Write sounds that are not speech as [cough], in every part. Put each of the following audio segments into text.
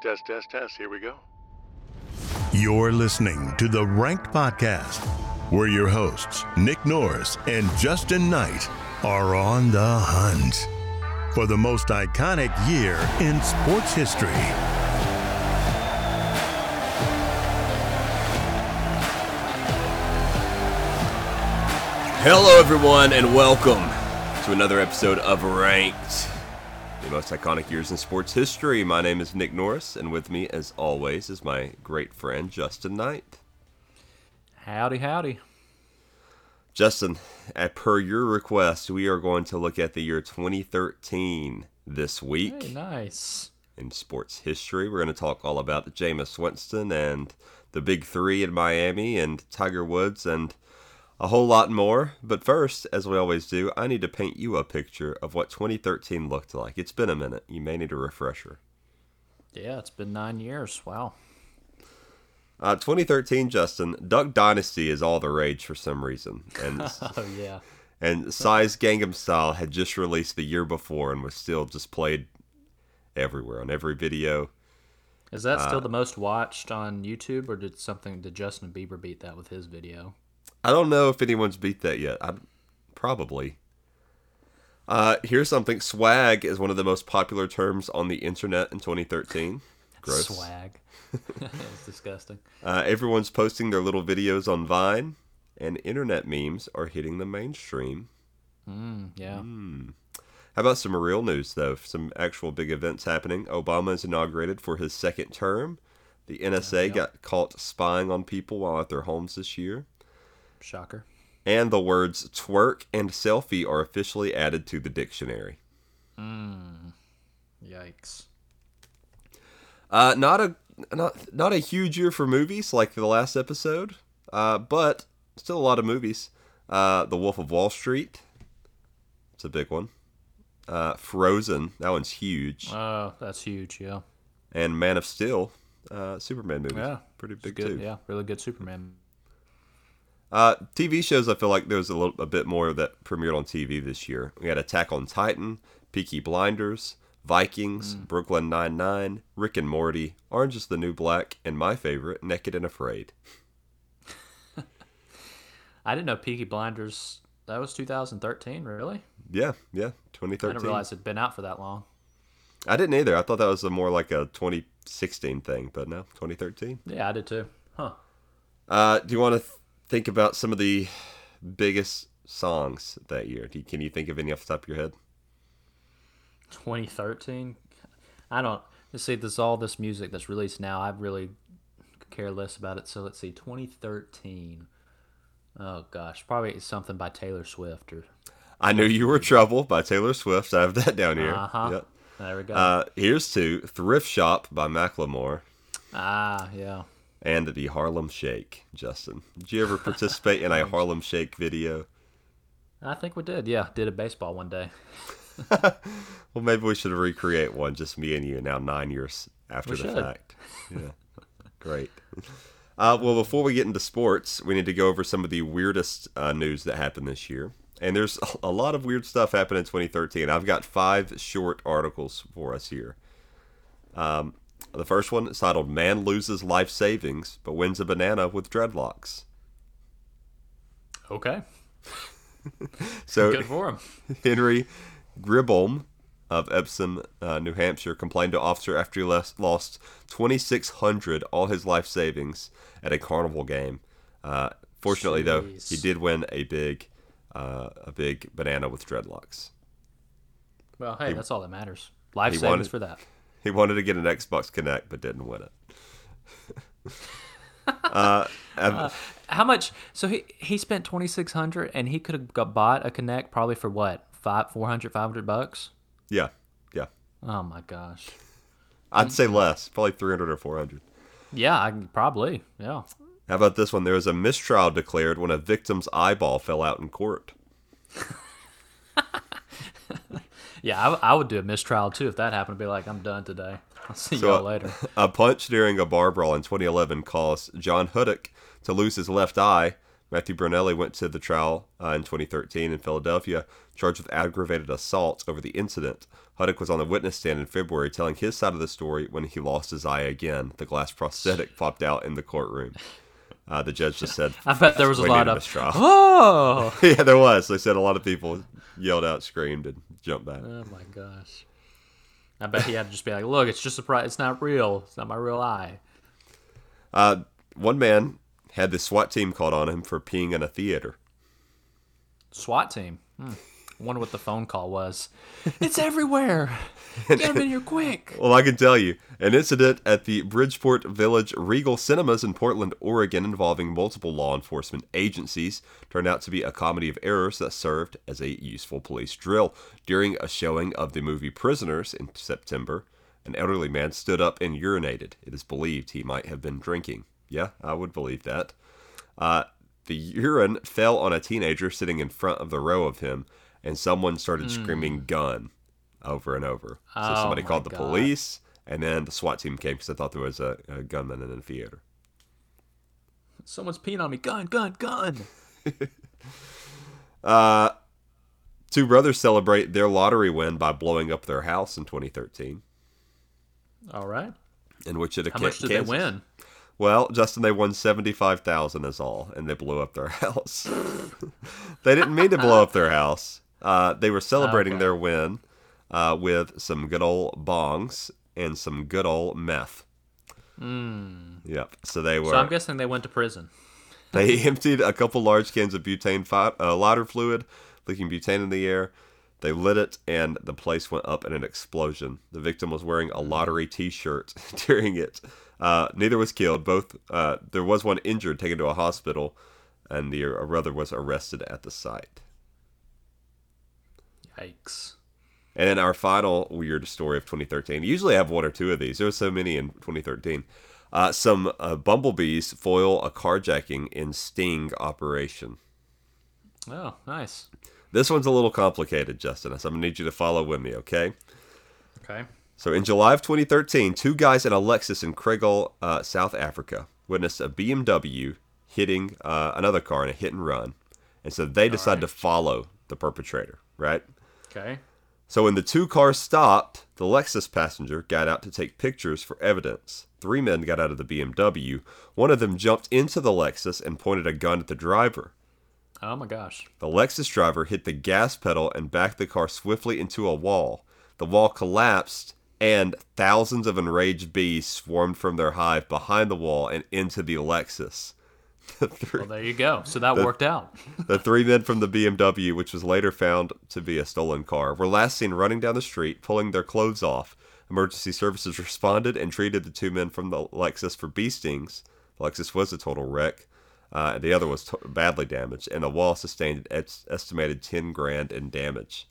Test, test, test. Here we go. You're listening to the Ranked Podcast, where your hosts, Nick Norris and Justin Knight, are on the hunt for the most iconic year in sports history. Hello, everyone, and welcome to another episode of Ranked, the most iconic years in sports history. My name is Nick Norris, and with me, as always, is my great friend Justin Knight. Howdy, howdy. Justin, at per your request, we are going to look at the year 2013 this week Hey, nice. in sports history. We're going to talk all about Jameis Winston and the Big Three in Miami and Tiger Woods and a whole lot more. But first, as we always do, I need to paint you a picture of what 2013 looked like. It's been a minute. You may need a refresher. Yeah, it's been nine years. Wow. Uh, 2013, Justin, Duck Dynasty is all the rage for some reason. And [laughs] Oh yeah. and Psy's Gangnam Style had just released the year before and was still just played everywhere on every video. Is that Uh, still the most watched on YouTube, or did something did Justin Bieber beat that with his video? I don't know if anyone's beat that yet. I probably. Uh, here's something. Swag is one of the most popular terms on the internet in 2013. [laughs] Gross. Swag. [laughs] That's disgusting. Uh, everyone's posting their little videos on Vine, and internet memes are hitting the mainstream. Mm, yeah. How about some real news, though? Some actual big events happening. Obama is inaugurated for his second term. The NSA got caught spying on people while at their homes this year. Shocker. And the words twerk and selfie are officially added to the dictionary. Yikes. Uh, not a not not a huge year for movies like the last episode, uh, but still a lot of movies. Uh, the Wolf of Wall Street, it's a big one. Uh, Frozen, that one's huge. Oh, that's huge. Yeah. And Man of Steel, uh, Superman movie, Yeah. pretty big good. too. Yeah. Really good Superman. Uh, TV shows, I feel like there was a little a bit more that premiered on TV this year. We had Attack on Titan, Peaky Blinders, Vikings, Brooklyn Nine Nine, Rick and Morty, Orange is the New Black, and my favorite, Naked and Afraid. [laughs] I didn't know Peaky Blinders. That was 2013. Really? Yeah, yeah, 2013. I didn't realize it'd been out for that long. I didn't either. I thought that was a more like a 2016 thing, but no, 2013. Yeah, I did too. Huh. Uh, do you want to th- think about some of the biggest songs that year? Can you think of any off the top of your head? 2013. I don't. Let's see. This all this music that's released now. I really care less about it. So let's see. 2013. Oh gosh, probably something by Taylor Swift or. I Knew You Were Trouble by Taylor Swift. I have that down here. Uh huh. Yep. There we go. Uh, here's two Thrift Shop by Macklemore ah, yeah. And the Harlem Shake, Justin. Did you ever participate in a [laughs] Harlem Shake video? I think we did. Yeah, did a baseball one day. [laughs] Well, maybe we should recreate one, just me and you, now nine years after We the should. fact. [laughs] Yeah. Great. Uh, well, before we get into sports, we need to go over some of the weirdest uh, news that happened this year. And there's a lot of weird stuff happened in 2013. I've got five short articles for us here. Um, the first one is titled Man Loses Life Savings but Wins a Banana with Dreadlocks. Okay. [laughs] So Good for him. [laughs] Henry Gribholm of Epsom, uh, New Hampshire, complained to officer after he lost 2,600 all his life savings at a carnival game. Uh, fortunately, though, he did win a big, uh, a big banana with dreadlocks. Well, hey, that's all that matters. Life he savings wanted- for that. [laughs] He wanted to get an Xbox Kinect, but didn't win it. [laughs] uh, and- How much? So he he spent twenty six hundred, and he could have got bought a Kinect probably for what five, 400, 500 bucks. yeah, yeah. Oh my gosh. I'd say less, probably 300 or 400. Yeah, I, probably. Yeah. How about this one? There was a mistrial declared when a victim's eyeball fell out in court. [laughs] Yeah, I, I would do a mistrial too if that happened. To be like, I'm done today. I'll see So, y'all uh, later. A punch during a bar brawl in 2011 caused John Huddock to lose his left eye, Matthew Brunelli went to the trial uh, in 2013 in Philadelphia, charged with aggravated assault over the incident. Huddock was on the witness stand in February telling his side of the story when he lost his eye again. The glass prosthetic [laughs] popped out in the courtroom. Uh, the judge just said, I bet there was a lot of mistrial." oh, [laughs] yeah, there was. They said a lot of people yelled out, screamed, and jumped back. oh my gosh. I bet he had to just be like, "Look, it's just a pri- It's not real. It's not my real eye." Uh, one man had the SWAT team called on him for peeing in a theater. SWAT team. Hmm. Wonder what the phone call was. [laughs] It's everywhere. Get him in here quick. [laughs] Well, I can tell you, an incident at the Bridgeport Village Regal Cinemas in Portland, Oregon, involving multiple law enforcement agencies, turned out to be a comedy of errors that served as a useful police drill. During a showing of the movie Prisoners in September, an elderly man stood up and urinated. It is believed he might have been drinking. Yeah, I would believe that. Uh, the urine fell on a teenager sitting in front of the row of him, and someone started screaming hmm. "gun" over and over. So Oh somebody called the God. police, and then the SWAT team came because they thought there was a, a gunman in the theater. Someone's peeing on me. Gun, gun, gun. [laughs] Uh, two brothers celebrate their lottery win by blowing up their house in 2013, All right. in Wichita, How much did they win? Well, Justin, they won seventy-five thousand is all, and they blew up their [laughs] house. [laughs] they didn't mean to blow up their house. Uh, they were celebrating Okay. their win uh, with some good old bongs and some good old meth. Yep. So they were. Hmm. So I'm guessing they went to prison. [laughs] They emptied a couple large cans of butane fi- uh, lighter fluid, leaking butane in the air. They lit it, and the place went up in an explosion. The victim was wearing a lottery T-shirt [laughs] during it. Uh, neither was killed. Both uh, there was one injured, taken to a hospital, and the other was arrested at the site. Yikes. And then our final weird story of 2013. Usually I have one or two of these. There were so many in 2013. Uh, some uh, bumblebees foil a carjacking in sting operation. Oh, nice. This one's a little complicated, Justin. So I'm gonna need you to follow with me, okay? Okay. So in July of 2013, two guys in a Lexus in Kregel, uh, South Africa, witnessed a BMW hitting uh, another car in a hit and run, and so they decided to follow the perpetrator. Right. Okay. So when the two cars stopped, the Lexus passenger got out to take pictures for evidence. Three men got out of the BMW. One of them jumped into the Lexus and pointed a gun at the driver. Oh my gosh. The Lexus driver hit the gas pedal and backed the car swiftly into a wall. The wall collapsed, and thousands of enraged bees swarmed from their hive behind the wall and into the Lexus. [laughs] The three, Well, there you go. So that worked out. [laughs] the three men from the BMW, which was later found to be a stolen car, were last seen running down the street, pulling their clothes off. Emergency services responded and treated the two men from the Lexus for bee stings. The Lexus was a total wreck. Uh, the other was to- badly damaged, and the wall sustained an es- estimated ten grand in damage.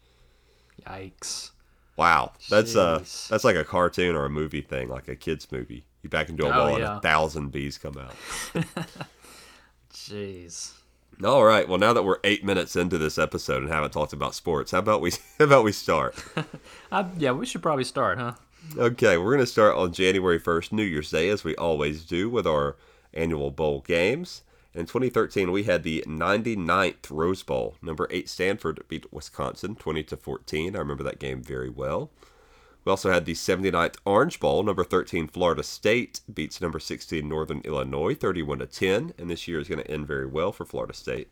Yikes. Wow, that's uh, that's like a cartoon or a movie thing, like a kids movie. You back into a Oh, wall and a thousand bees come out. [laughs] Jeez. All right, well now that we're eight minutes into this episode and haven't talked about sports, how about we [laughs] how about we start? [laughs] I, yeah, we should probably start, huh? Okay, we're going to start on January 1st, New Year's Day, as we always do with our annual bowl games. In 2013, we had the 99th Rose Bowl. Number 8 Stanford beat Wisconsin 20 to 14. I remember that game very well. We also had the 79th Orange Bowl. Number 13 Florida State beats number 16 Northern Illinois 31 to 10, and this year is going to end very well for Florida State.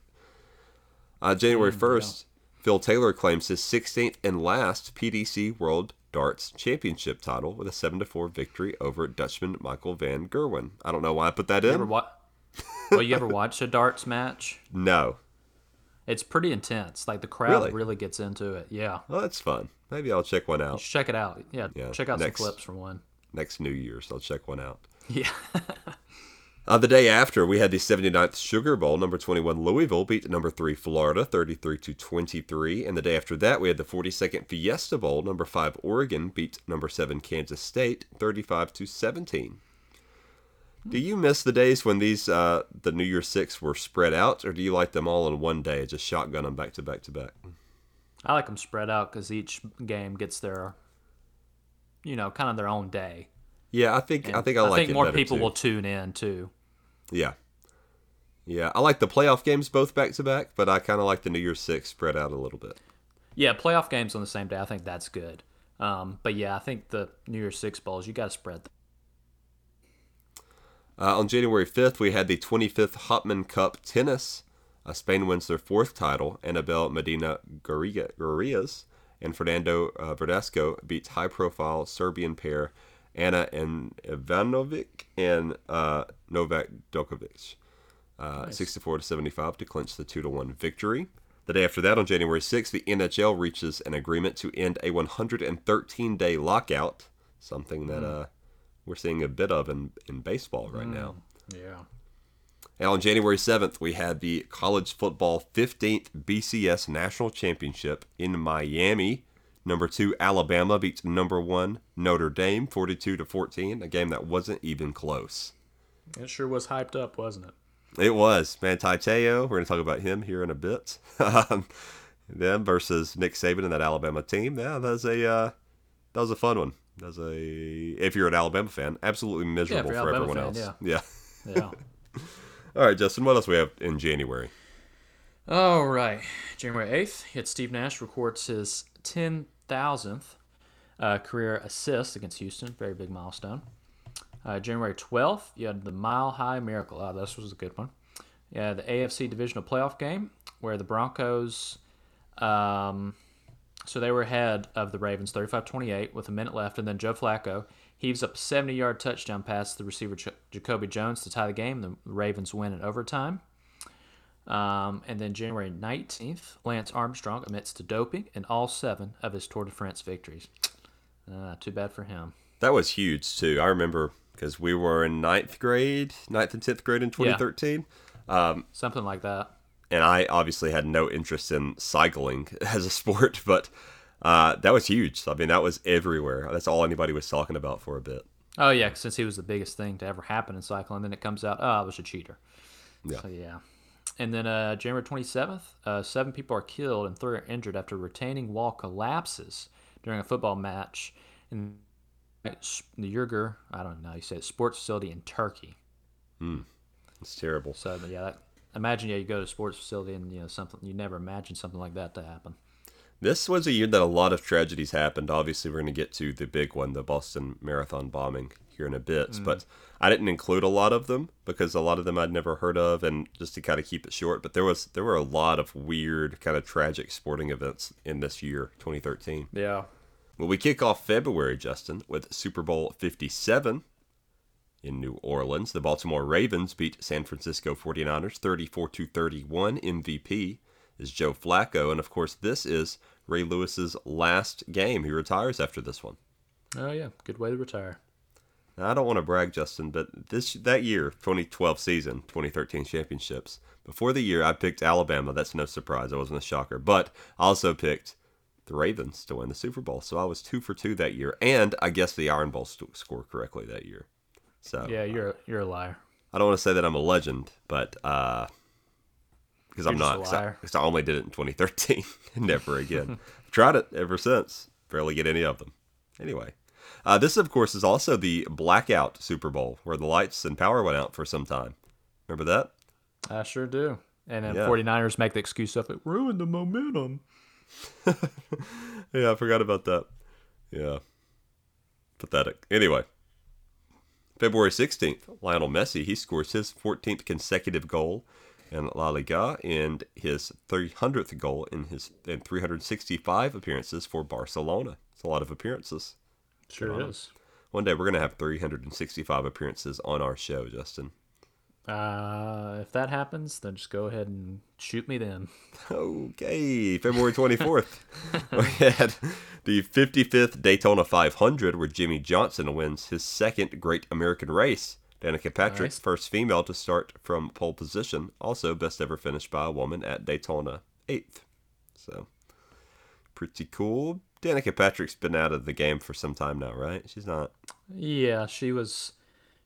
Uh, January 1st, Phil Taylor claims his 16th and last PDC World Darts Championship title with a 7 4 victory over Dutchman Michael Van Gerwen. I don't know why I put that You in. wa- well, you ever watch a darts match? [laughs] No. It's pretty intense. Like the crowd Really? really, gets into it. Yeah. Well, that's fun. Maybe I'll check one out check it out. Yeah. Yeah, Check out next. some clips from one. next New Year's. I'll check one out. Yeah. [laughs] Uh, the day after, we had the 79th Sugar Bowl. Number 21 Louisville beat number 3 Florida 33 to 23. And the day after that, we had the 42nd Fiesta Bowl. Number 5 Oregon beat number 7 Kansas State 35 to 17. Do you miss the days when these uh, the New Year Six were spread out, or do you like them all in one day, just shotgun them back to back to back? I like them spread out because each game gets their, you know, kind of their own day. Yeah, I think I think I, like think more people too. will tune in too. Yeah. Yeah, I like the playoff games both back to back, but I kind of like the New Year's Six spread out a little bit. Yeah, playoff games on the same day. I think that's good. Um, but yeah, I think the New Year's Six bowls you got to spread. Them. Uh, on January 5th, we had the 25th Hopman Cup tennis. Uh, Spain wins their fourth title. Anabel Medina Garrigues and Fernando uh, Verdasco beat high-profile Serbian pair Anna and Ivanovic and uh, Novak Djokovic, uh, nice. 64 to 75 to clinch the two to one victory. The day after that, on January 6th, the NHL reaches an agreement to end a 113-day lockout, something that mm. uh, we're seeing a bit of in, in baseball right mm. now. Yeah. And on January 7th, we had the college football 15th BCS National Championship in Miami. Number two, Alabama beats number one Notre Dame 42 to 14, a game that wasn't even close. It sure was hyped up, wasn't it? It was. Manti Te'o, we're going to talk about him here in a bit. [laughs] Them versus Nick Saban and that Alabama team. Yeah, that was a uh, that was a fun one. That was a if you're an Alabama fan, absolutely miserable yeah, for Alabama everyone fan, else. Yeah. Yeah. yeah. [laughs] All right, Justin. What else we have in January? All right, January eighth, hit Steve Nash records his ten thousandth uh, career assist against Houston. Very big milestone. Uh, January 12th, you had the Mile High Miracle. Oh, this was a good one. Yeah, the AFC Divisional Playoff game where the Broncos, um, so they were ahead of the Ravens 35 28 with a minute left, and then Joe Flacco heaves up a 70 yard touchdown pass to the receiver Ch- Jacoby Jones to tie the game. The Ravens win in overtime. Um, and then January 19th, Lance Armstrong admits to doping in all seven of his Tour de France victories. Uh, too bad for him. That was huge, too. I remember because we were in ninth grade, ninth and 10th grade in 2013. Yeah. Um, Something like that. And I obviously had no interest in cycling [laughs] as a sport, but uh, that was huge. I mean, that was everywhere. That's all anybody was talking about for a bit. Oh, yeah, since he was the biggest thing to ever happen in cycling. Then it comes out, oh, I was a cheater. Yeah. So, yeah. And then uh, January 27th, uh, seven people are killed and three are injured after retaining wall collapses during a football match in the Yurger, I don't know you say it, sports facility in Turkey. Hmm. It's terrible. So, yeah, that, imagine, yeah, you go to a sports facility and, you know, something, you never imagine something like that to happen. This was a year that a lot of tragedies happened. Obviously, we're going to get to the big one, the Boston Marathon bombing here in a bit. Mm. But I didn't include a lot of them because a lot of them I'd never heard of, and just to kind of keep it short. But there was there were a lot of weird, kind of tragic sporting events in this year, 2013. Yeah. Well, we kick off February, Justin, with Super Bowl 57 in New Orleans. The Baltimore Ravens beat San Francisco 49ers 34 to 31. MVP is Joe Flacco, and of course, this is Ray Lewis's last game. He retires after this one. Oh yeah, good way to retire. Now, I don't want to brag, Justin, but this that year, 2012 season, 2013 championships. Before the year, I picked Alabama. That's no surprise. I wasn't a shocker. But I also picked the Ravens to win the Super Bowl. So I was two for two that year, and I guessed the Iron Bowl st- score correctly that year. So yeah, you're a, you're a liar. I don't want to say that I'm a legend, but uh, because I'm not. Because I, I, only did it in 2013, [laughs] never again. Tried it ever since. Barely get any of them. Anyway, uh, this, of course, is also the blackout Super Bowl where the lights and power went out for some time. Remember that? I sure do. And then yeah. 49ers make the excuse of it ruined the momentum. [laughs] yeah, I forgot about that. Yeah. Pathetic. Anyway, February 16th, Lionel Messi, he scores his 14th consecutive goal in La Liga and his 300th goal in his in 365 appearances for Barcelona. It's a lot of appearances. Sure is. One day we're going to have 365 appearances on our show, Justin. Uh, if that happens, then just go ahead and shoot me then. Okay, February 24th, [laughs] we had the 55th Daytona 500 where Jimmie Johnson wins his second Great American Race. Danica Patrick, nice. first female to start from pole position, also best ever finished by a woman at Daytona 8th. So, pretty cool. Danica Patrick's been out of the game for some time now, right? She's not. Yeah, she was.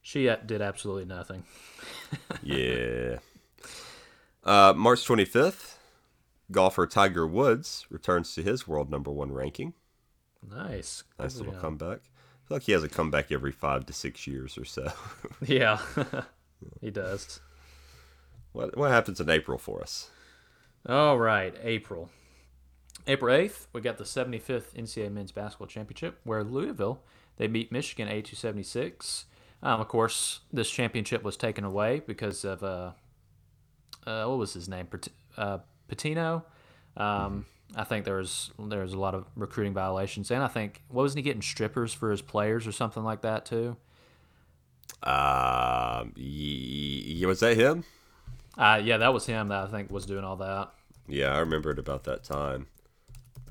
She did absolutely nothing. [laughs] yeah. Uh, March 25th, golfer Tiger Woods returns to his world number one ranking. Nice. Nice little comeback. Like he has a comeback every five to six years or so. [laughs] yeah, [laughs] he does. What what happens in April for us? All right, April. April 8th, we got the 75th NCAA Men's Basketball Championship, where Louisville they beat Michigan 82-76. Um, of course, this championship was taken away because of uh, uh, what was his name? Pat- uh, Pitino. Um, I think there was there was a lot of recruiting violations, and I think what wasn't he getting strippers for his players or something like that too? Um, was that him? Uh, yeah, that was him that I think was doing all that. Yeah, I remembered about that time.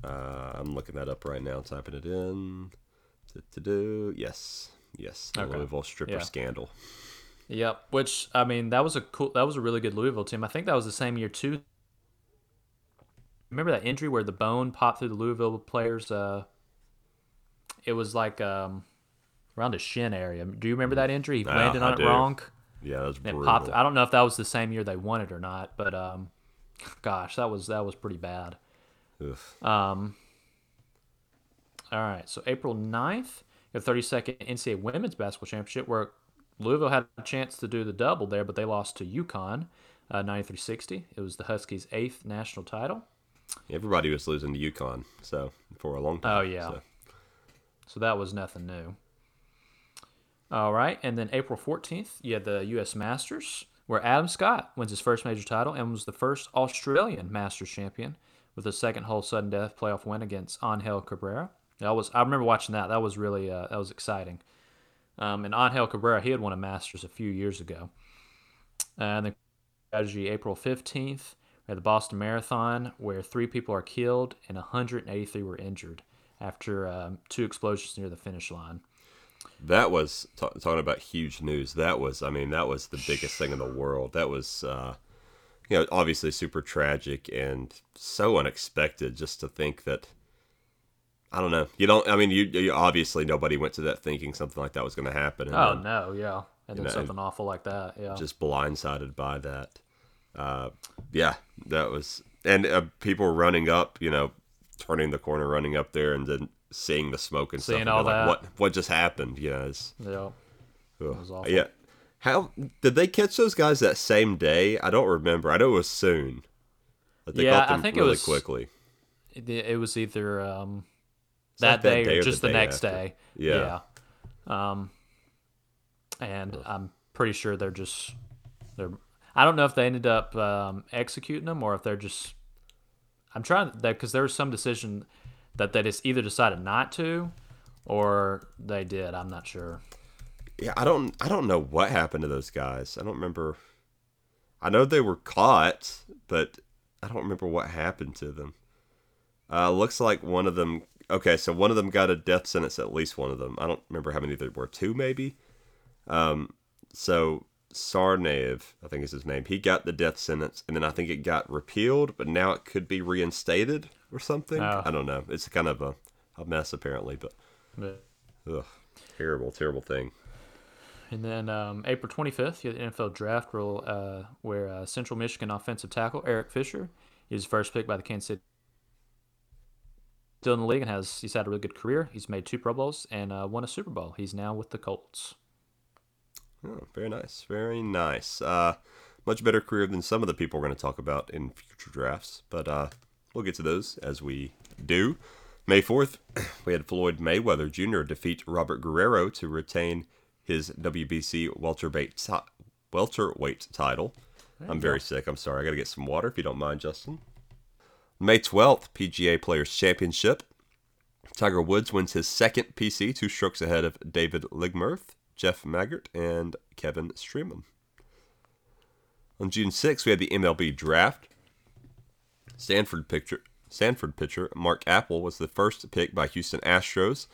Uh, I'm looking that up right now, typing it in. To do yes, yes, the Okay. Louisville stripper Yeah. scandal. Yep. Which I mean, that was a cool. That was a really good Louisville team. I think that was the same year too. Remember that injury where the bone popped through the Louisville players? Uh, it was like um, around his shin area. Do you remember that injury? He landed I on it do. wrong. Yeah, that was And it popped. I don't know if that was the same year they won it or not, but um, [laughs] gosh, that was that was pretty bad. Ugh. Um, all right, so April 9th, the 32nd NCAA Women's Basketball Championship, where Louisville had a chance to do the double there, but they lost to UConn, uh, 93-60. It was the Huskies' eighth national title. Everybody was losing to UConn, so for a long time. Oh, yeah. so. So that was nothing new. All right, and then April 14th, you had the U.S. Masters, where Adam Scott wins his first major title and was the first Australian Masters champion with a second hole sudden death playoff win against Angel Cabrera. That was I remember watching that. That was really uh, that was exciting. Um, and Angel Cabrera, he had won a Masters a few years ago. And then tragedy April 15th, had the Boston Marathon, where three people are killed and 183 were injured after um, two explosions near the finish line. That was ta talking about huge news. That was, I mean, that was the biggest thing in the world. That was, uh, you know, obviously super tragic and so unexpected. Just to think that, I don't know. You don't. I mean, you, you obviously nobody went to that thinking something like that was going to happen. Oh then no, yeah, and then know, something awful like that. Yeah, just blindsided by that. Uh, yeah, that was, and uh, people running up, you know, turning the corner, running up there, and then seeing the smoke and Seeing stuff. and all like, that. What what just happened? You know, it's, yeah. awful. Yeah. How did they catch those guys that same day? I don't remember. I know it was soon. But they Yeah, I them think it really was- quickly. It, it was either um, It's like that day day or or just the the, day next after. day. Yeah. Yeah. Um, and I'm pretty sure they're just they're. I don't know if they ended up um, executing them or if they're just. I'm trying that because there was some decision that they just either decided not to, or they did. I'm not sure. Yeah, I don't I don't know what happened to those guys. I don't remember I know they were caught, but I don't remember what happened to them. Uh looks like one of them okay, so one of them got a death sentence, at least one of them. I don't remember how many there were, two maybe. Um so Tsarnaev, I think is his name, he got the death sentence and then I think it got repealed, but now it could be reinstated or something. Oh. I don't know. It's kind of a, a mess apparently, but But, ugh, terrible, terrible thing. and then um, April 25th, you had the NFL draft rule uh, where uh, Central Michigan offensive tackle Eric Fisher is first pick by the Kansas City. Still in the league and has he's had a really good career. He's made two Pro Bowls and uh, won a Super Bowl. He's now with the Colts. Oh, very nice. Very nice. Uh, much better career than some of the people we're going to talk about in future drafts, but uh, we'll get to those as we do. May 4th, [coughs] we had Floyd Mayweather Jr. defeat Robert Guerrero to retain his WBC welterweight, ti- welterweight title. I'm very sick. I'm sorry. I got to get some water if you don't mind, Justin. May 12th, PGA Players Championship. Tiger Woods wins his second PC, two strokes ahead of David Lingmerth, Jeff Maggert, and Kevin Streelman. On June 6th, we had the MLB draft. Stanford pitcher, Stanford pitcher Mark Appel was the first pick by Houston Astros.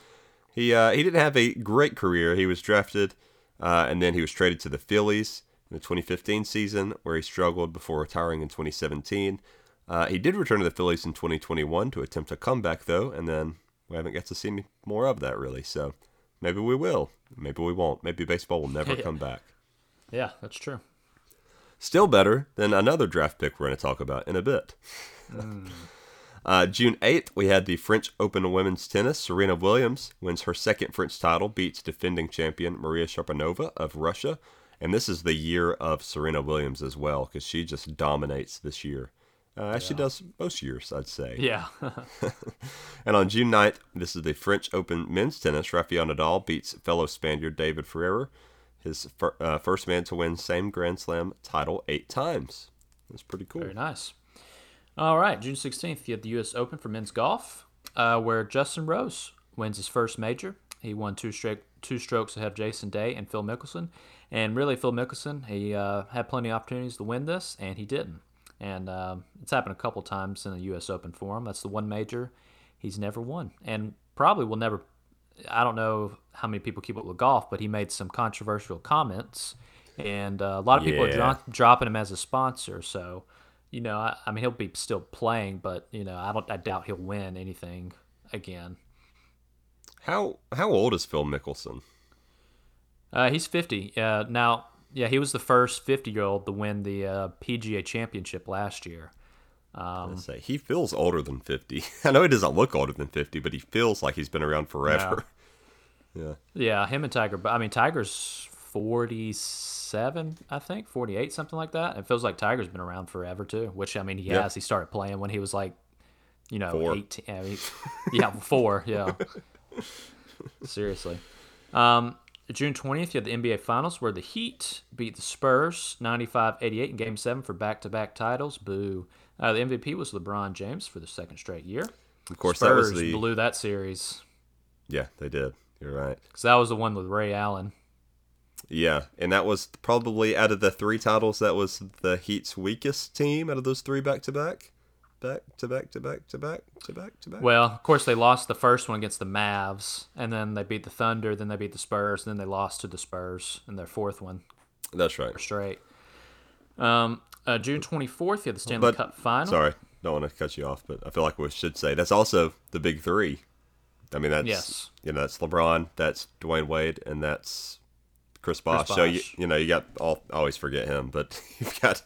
He uh, he didn't have a great career. He was drafted, uh, and then he was traded to the Phillies in the 2015 season, where he struggled before retiring in 2017. Uh, he did return to the Phillies in 2021 to attempt a comeback, though, and then we haven't got to see more of that really. So maybe we will, maybe we won't. Maybe baseball will never [laughs] come back. Yeah, that's true. Still better than another draft pick we're going to talk about in a bit. [laughs] uh, June 8th, we had the French Open women's tennis. Serena Williams wins her second French title, beats defending champion Maria Sharapova of Russia, And this is the year of Serena Williams as well, because she just dominates this year. Uh, as she does most years, I'd say. Yeah. [laughs] And on June 9th, this is the French Open men's tennis. Rafael Nadal beats fellow Spaniard David Ferrer, his fir- uh, first man to win same Grand Slam title eight times. That's pretty cool. Very nice. All right, June 16th, you have the U.S. Open for men's golf, uh, where Justin Rose wins his first major. He won two straight two strokes ahead of Jason Day and Phil Mickelson. And really, Phil Mickelson, he uh, had plenty of opportunities to win this, and he didn't. And um it's happened a couple times in the U.S. Open for him. That's the one major he's never won, and probably will never. I don't know how many people keep up with golf, but he made some controversial comments, and uh, a lot of people are dro- dropping him as a sponsor. So, you know, I, I mean, he'll be still playing, but you know, I don't. I doubt he'll win anything again. How how old is Phil Mickelson? Uh, he's 50. Uh, now, yeah, he was the first 50 year old to win the uh, PGA championship last year. Um, Let's say he feels older than 50. [laughs] I know he doesn't look older than 50, but he feels like he's been around forever. [laughs] Yeah. Yeah, him and Tiger. But I mean, Tiger's 47, I think, 48, something like that. It feels like Tiger's been around forever too. Which I mean, he Yeah. has. He started playing when he was like, you know, Four. 18. I mean, yeah, four. Yeah. [laughs] Seriously. Um, June 20th, you had the NBA Finals where the Heat beat the Spurs 95-88 in Game 7 for back-to-back titles. Boo. Uh, the MVP was LeBron James for the second straight year. Of course, Spurs that was the. blew that series Yeah, they did. You're right. because that was the one with Ray Allen. Yeah, and that was probably out of the three titles, that was the Heat's weakest team out of those three back to back, back to back to back to back to back to back. Well, of course, they lost the first one against the Mavs, and then they beat the Thunder, then they beat the Spurs, and then they lost to the Spurs in their fourth one That's right. straight. Um, uh, June 24th, you had the Stanley But- Cup final. Sorry, don't want to cut you off, but I feel like we should say that's also the big three. I mean, that's Yes. you know that's LeBron, that's Dwyane Wade, and that's Chris Bosh. Chris So you you know you got all I always forget him, but [laughs] you've got.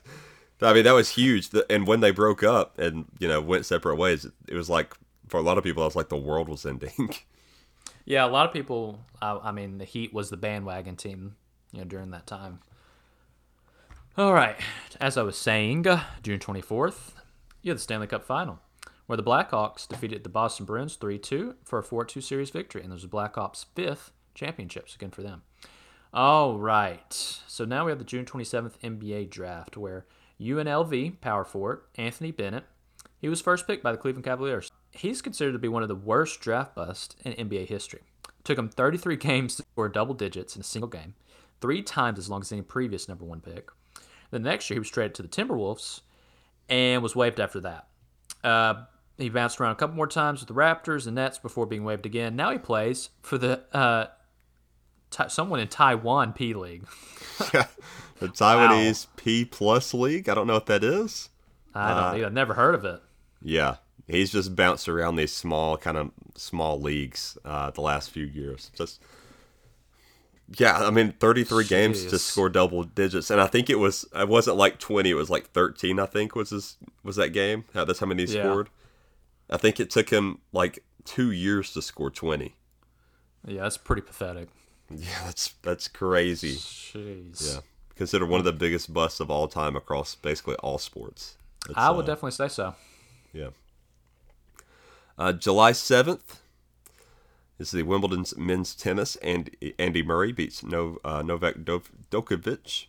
I mean, that was huge. And when they broke up and you know went separate ways, it was like for a lot of people, it was like the world was ending. [laughs] Yeah, a lot of people. I, I mean, the Heat was the bandwagon team, you know, during that time. All right, as I was saying, uh, June twenty fourth, you had the Stanley Cup final, where the Blackhawks defeated the Boston Bruins three two for a four two series victory, and this was Blackhawks' fifth championships again for them. All right, so now we have the June twenty seventh NBA draft, where UNLV power forward Anthony Bennett he was first picked by the Cleveland Cavaliers. He's considered to be one of the worst draft busts in NBA history. took him 33 [laughs] games to score double digits in a single game, three times as long as any previous number one pick. The next year, he was traded to the Timberwolves and was waived after that. Uh, he bounced around a couple more times with the Raptors and Nets before being waived again. Now he plays for the uh, someone in Taiwan P League. [laughs] the Taiwanese P Plus League. I don't know what that is. I don't. either. I've never heard of it. Yeah, he's just bounced around these small kind of small leagues uh, the last few years. Just yeah, I mean, 33 games to score double digits, and I think it was it wasn't like 20, it was like 13. I think was his was that game. Uh, That's how many he Yeah. scored. I think it took him like two years to score 20. Yeah, that's pretty pathetic. [laughs] Yeah, that's that's crazy. Jeez. Yeah, considered one of the biggest busts of all time across basically all sports. It's, I would uh, definitely say so. Yeah. Uh, July 7th is the Wimbledon's men's tennis, and Andy Murray beats no, uh, Novak Djokovic.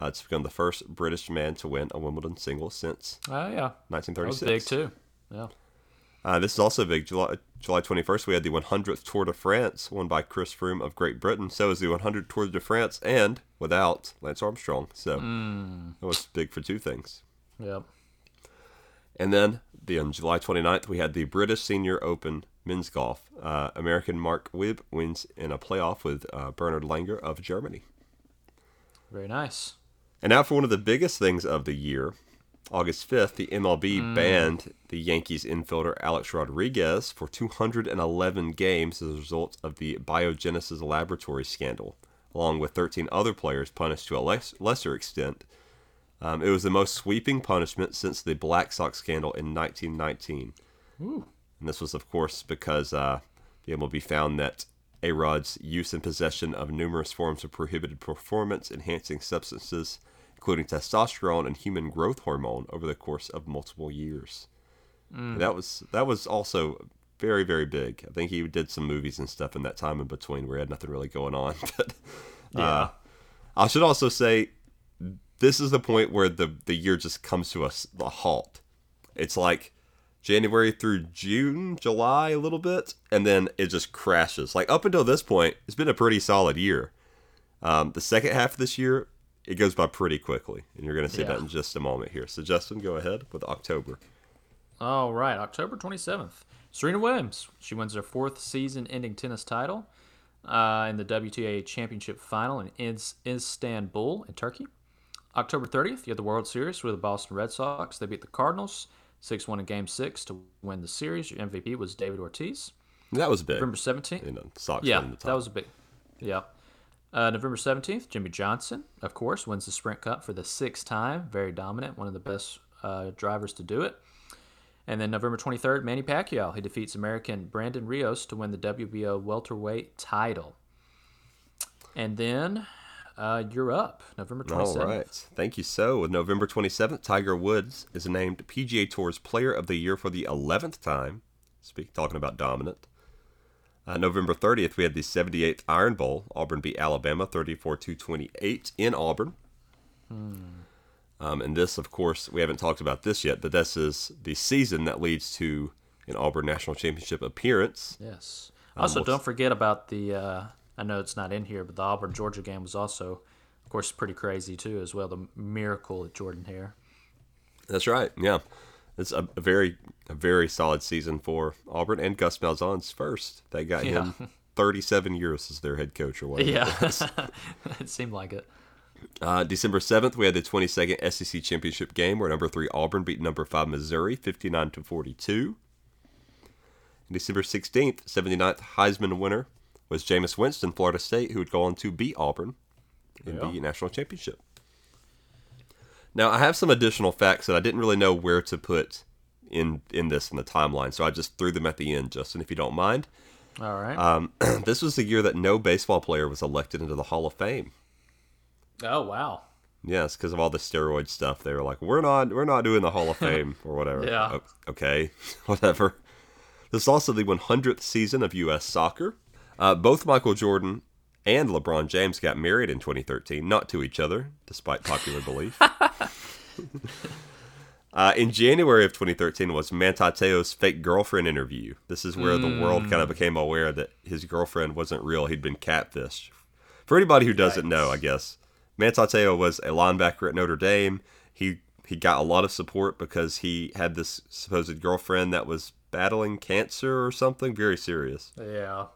Uh, it's become the first British man to win a Wimbledon single since Oh yeah, that was 1936. big too. Yeah. Uh, this is also big. July, July 21st, we had the 100th Tour de France, won by Chris Froome of Great Britain. So is the 100th Tour de France, and without Lance Armstrong. So that was big for two things. Yep. And then the, on July 29th, we had the British Senior Open men's golf. Uh, American Mark Wiebe wins in a playoff with uh, Bernhard Langer of Germany. Very nice. And now for one of the biggest things of the year. August 5th, the MLB banned the Yankees infielder Alex Rodriguez for 211 games as a result of the Biogenesis Laboratory scandal, along with 13 other players punished to a less, lesser extent. Um, it was the most sweeping punishment since the Black Sox scandal in 1919. And this was, of course, because uh, the MLB found that A Rod's use and possession of numerous forms of prohibited performance enhancing substances, including testosterone and human growth hormone, over the course of multiple years. That was that was also very very big. I think he did some movies and stuff in that time in between where he had nothing really going on. [laughs] But uh, I should also say this is the point where the the year just comes to us the halt. It's like January through June, July a little bit, and then it just crashes. Like up until this point, it's been a pretty solid year. Um, the second half of this year, it goes by pretty quickly, and you're going to see Yeah. that in just a moment here. So Justin, go ahead with October. All right, October 27th. Serena Williams. She wins her fourth season ending tennis title uh, in the WTA Championship final in Istanbul in Turkey. October 30th, you have the World Series with the Boston Red Sox. They beat the Cardinals 6 1 in Game 6 to win the series. Your MVP was David Ortiz. That was big. November 17th. You know, Sox Yeah, that was a big. Yeah. Uh, November 17th, Jimmie Johnson, of course, wins the Sprint Cup for the sixth time. Very dominant, one of the best uh, drivers to do it. And then November 23rd, Manny Pacquiao. He defeats American Brandon Rios to win the WBO welterweight title. And then uh, you're up, November 27th. All right. Thank you. So, with November 27th, Tiger Woods is named PGA Tour's Player of the Year for the 11th time. Speak talking about dominant. Uh, November 30th, we had the 78th Iron Bowl. Auburn beat Alabama 34 to 28 in Auburn. Um, and this, of course, we haven't talked about this yet, but this is the season that leads to an Auburn National Championship appearance. Yes. Also, what's- don't forget about the. Uh, I know it's not in here, but the Auburn Georgia game was also, of course, pretty crazy too, as well. The miracle at Jordan Hare. That's right. Yeah, it's a, a very a very solid season for Auburn and Gus Malzahn's first. They got him 37 years as their head coach or whatever. Yeah, [laughs] it seemed like it. Uh, December 7th, we had the 22nd SEC championship game where number three Auburn beat number five Missouri 59 to 42. December 16th, 79th Heisman winner was Jameis Winston, Florida State, who would go on to beat Auburn in the Yeah. national championship. Now, I have some additional facts that I didn't really know where to put in in this in the timeline, so I just threw them at the end, Justin, if you don't mind. All right. Um, [clears throat] this was the year that no baseball player was elected into the Hall of Fame. oh wow. Yes, because of all the steroid stuff, they were like, "We're not, we're not doing the Hall of [laughs] Fame or whatever." Yeah. Okay, [laughs] whatever. This is also the 100th season of U.S. soccer. Uh, both Michael Jordan and LeBron James got married in 2013, not to each other, despite popular belief. [laughs] Uh, in January of 2013 was Manti Te'o's fake girlfriend interview. This is where the world kind of became aware that his girlfriend wasn't real. He'd been catfished. For anybody who doesn't know, I guess Mantateo was a linebacker at Notre Dame. He he got a lot of support because he had this supposed girlfriend that was battling cancer or something very serious. Yeah.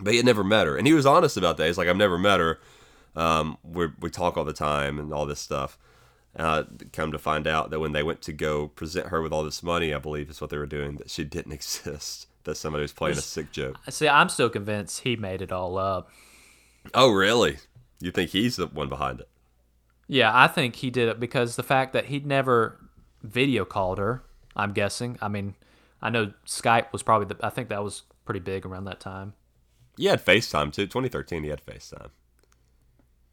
But he had never met her, and he was honest about that. He's like, "I've never met her. Um, we we talk all the time and all this stuff." Uh, come to find out that when they went to go present her with all this money, I believe is what they were doing, that she didn't [laughs] exist. That somebody was playing a sick joke. See, I'm still convinced he made it all up. Oh, really? You think he's the one behind it? Yeah, I think he did it because the fact that he'd never video called her. I'm guessing. I mean, I know Skype was probably the. I think that was pretty big around that time. He had FaceTime too. 2013, he had FaceTime.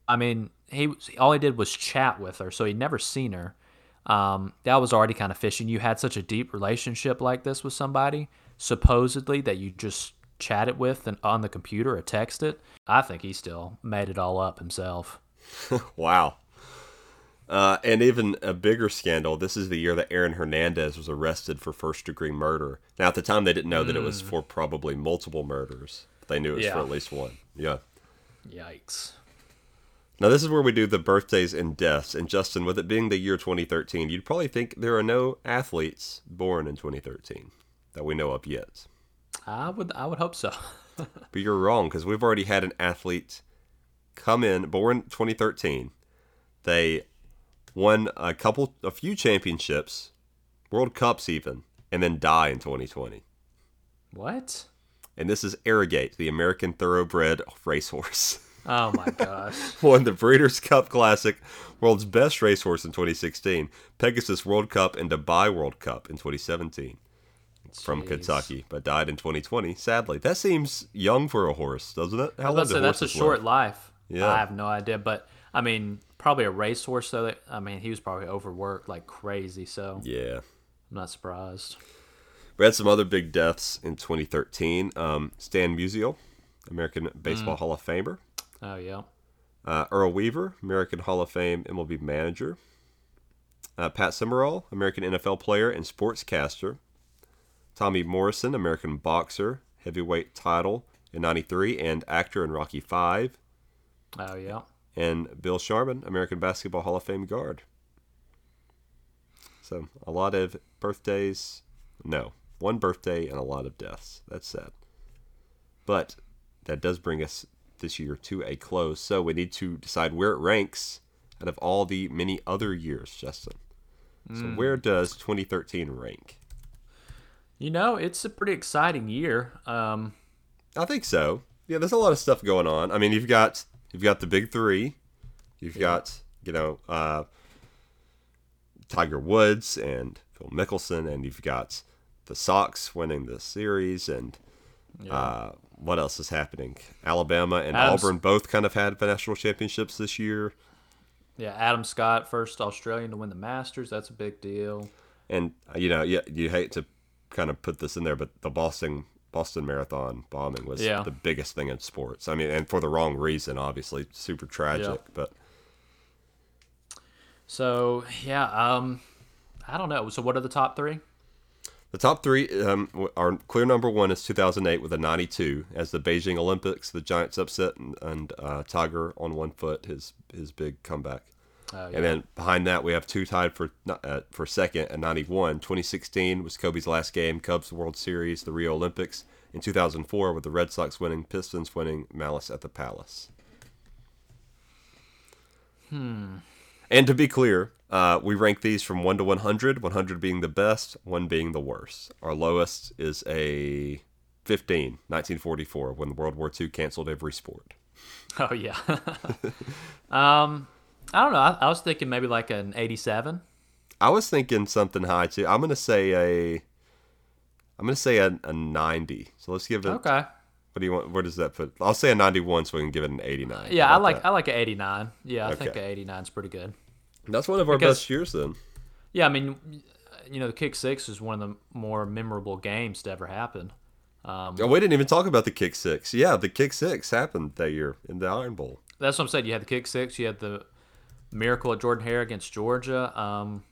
I mean, he all he did was chat with her, so he'd never seen her. Um, that was already kind of fishing. You had such a deep relationship like this with somebody, supposedly that you just chatted with and on the computer or texted. I think he still made it all up himself. [laughs] Wow. Uh, and even a bigger scandal. This is the year that Aaron Hernandez was arrested for first degree murder. Now, at the time, they didn't know that it was for probably multiple murders. They knew it was for at least one. Yeah. Yikes. Now, this is where we do the birthdays and deaths. And Justin, with it being the year 2013, you'd probably think there are no athletes born in 2013 that we know of yet. I would I would hope so. [laughs] But you're wrong because we've already had an athlete come in, born 2013. They won a couple, a few championships, World Cups even, and then die in 2020. what? And this is Arrogate, the American Thoroughbred racehorse. [laughs] Oh my gosh. [laughs] won the Breeders' Cup Classic, world's best racehorse in 2016, Pegasus World Cup, and Dubai World Cup in 2017. from Jeez. Kentucky, but died in 2020. Sadly, that seems young for a horse, doesn't it? How I was to say, that's a short live? life. Yeah. I have no idea, but I mean, probably a racehorse. So that I mean, he was probably overworked like crazy. So Yeah. I'm not surprised. We had some other big deaths in 2013. Um, Stan Musial, American Baseball Mm. Hall of Famer. Oh yeah. Uh, Earl Weaver, American Hall of Fame MLB manager. Uh, Pat Summerall, American NFL player and sportscaster. Tommy Morrison, American boxer, heavyweight title in 93, and actor in Rocky 5. Oh yeah. And Bill Sharman, American Basketball Hall of Fame guard. So a lot of birthdays. No, one birthday and a lot of deaths. That's sad. But that does bring us this year to a close. So we need to decide where it ranks out of all the many other years, Justin. So where does 2013 rank? You know, it's a pretty exciting year. Um, I think so. Yeah, there's a lot of stuff going on. I mean, you've got you've got the big three. You've got you know uh, Tiger Woods and Phil Mickelson, and you've got the Sox winning the series, and uh, what else is happening? Alabama and Adams- Auburn both kind of had national championships this year, yeah, Adam Scott, first Australian to win the Masters. That's a big deal. and uh, you know, yeah, you hate to kind of put this in there, but the Boston Boston Marathon bombing was Yeah. the biggest thing in sports. I mean, and for the wrong reason, obviously, super tragic, but. So yeah, um, I don't know. So what are the top three? The top three, um, our clear number one is 2008 with a 92. As the Beijing Olympics, the Giants upset and, and uh, Tiger on one foot, his his big comeback. Oh, And then behind that, we have two tied for uh, for second at 91. 2016 was Kobe's last game, Cubs World Series, the Rio Olympics. In 2004, with the Red Sox winning, Pistons winning, Malice at the Palace. Hmm. And to be clear, uh, we rank these from 1 to 100, 100 being the best, 1 being the worst. Our lowest is a 15, 1944, when World War II canceled every sport. [laughs] Oh yeah. [laughs] um, I don't know. I, I was thinking maybe like an eighty-seven. I was thinking something high too. I'm gonna say a. I'm gonna say a, a 90. So let's give it. Okay. What do you want? Where does that put? I'll say a 91, so we can give it an 89. Yeah, I like that? I like an eighty-nine. Yeah, I think an eighty-nine is pretty good. That's one of our because- best years then. Yeah, I mean, you know, the kick six is one of the more memorable games to ever happen. Um, Oh, we didn't even talk about the kick six. Yeah, the kick six happened that year in the Iron Bowl. That's what I'm saying. You had the kick six. You had the miracle at Jordan Hare against Georgia. Um,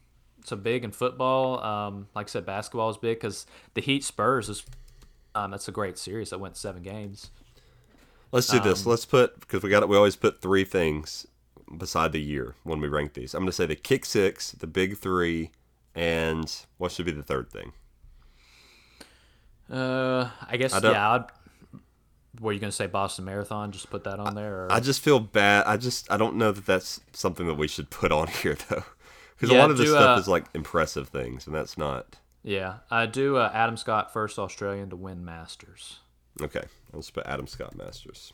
so big in football. Um, like I said, basketball is big because the Heat Spurs is. Um, that's a great series that went seven games. Let's do Um, this. Let's put because we got it. We always put three things beside the year when we rank these. I'm gonna say the kick six, the big three, and what should be the third thing? Uh, I guess I yeah. I'd, were you gonna say Boston Marathon? Just put that on there. Or? I just feel bad. I just I don't know that that's something that we should put on [laughs] here though, because a lot of this do, stuff uh, is like impressive things, and that's not. Yeah, I do. Uh, Adam Scott, first Australian to win Masters. Okay, let's put Adam Scott Masters.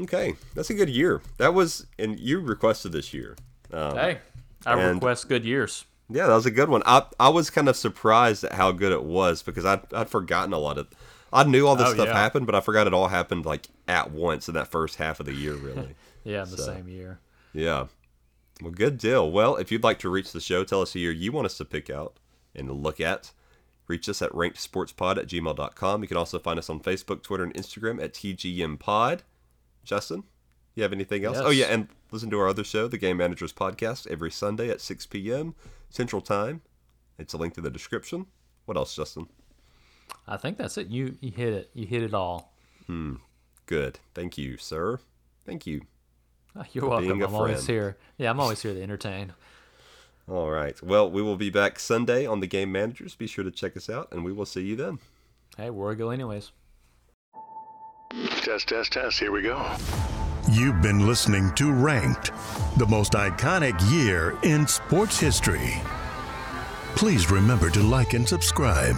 Okay, that's a good year. That was, and you requested this year. Um, hey, I request good years. Yeah, that was a good one. I I was kind of surprised at how good it was because I'd, I'd forgotten a lot of. I knew all this Oh, stuff yeah. happened, but I forgot it all happened like at once in that first half of the year. Really. [laughs] Yeah, in the So- same year. Yeah. Well, good deal. Well, if you'd like to reach the show, tell us a year you want us to pick out and look at. Reach us at rankedsportspod at gmail.com. You can also find us on Facebook, Twitter, and Instagram at TGMPod. Justin, you have anything else? Oh, yeah, and listen to our other show, the Game Managers Podcast, every Sunday at 6 p.m. Central Time. It's a link in the description. What else, Justin? I think that's it. You you hit it. You hit it all. Hmm. Good. Thank you, sir. Thank you. [laughs] You're welcome. being a I'm always here. Yeah, I'm always here to [laughs] entertain. All right. Well, we will be back Sunday on the Game Managers. Be sure to check us out, and we will see you then. Hey, where we go anyways. Test, test, test. Here we go. You've been listening to Ranked, the most iconic year in sports history. Please remember to like and subscribe.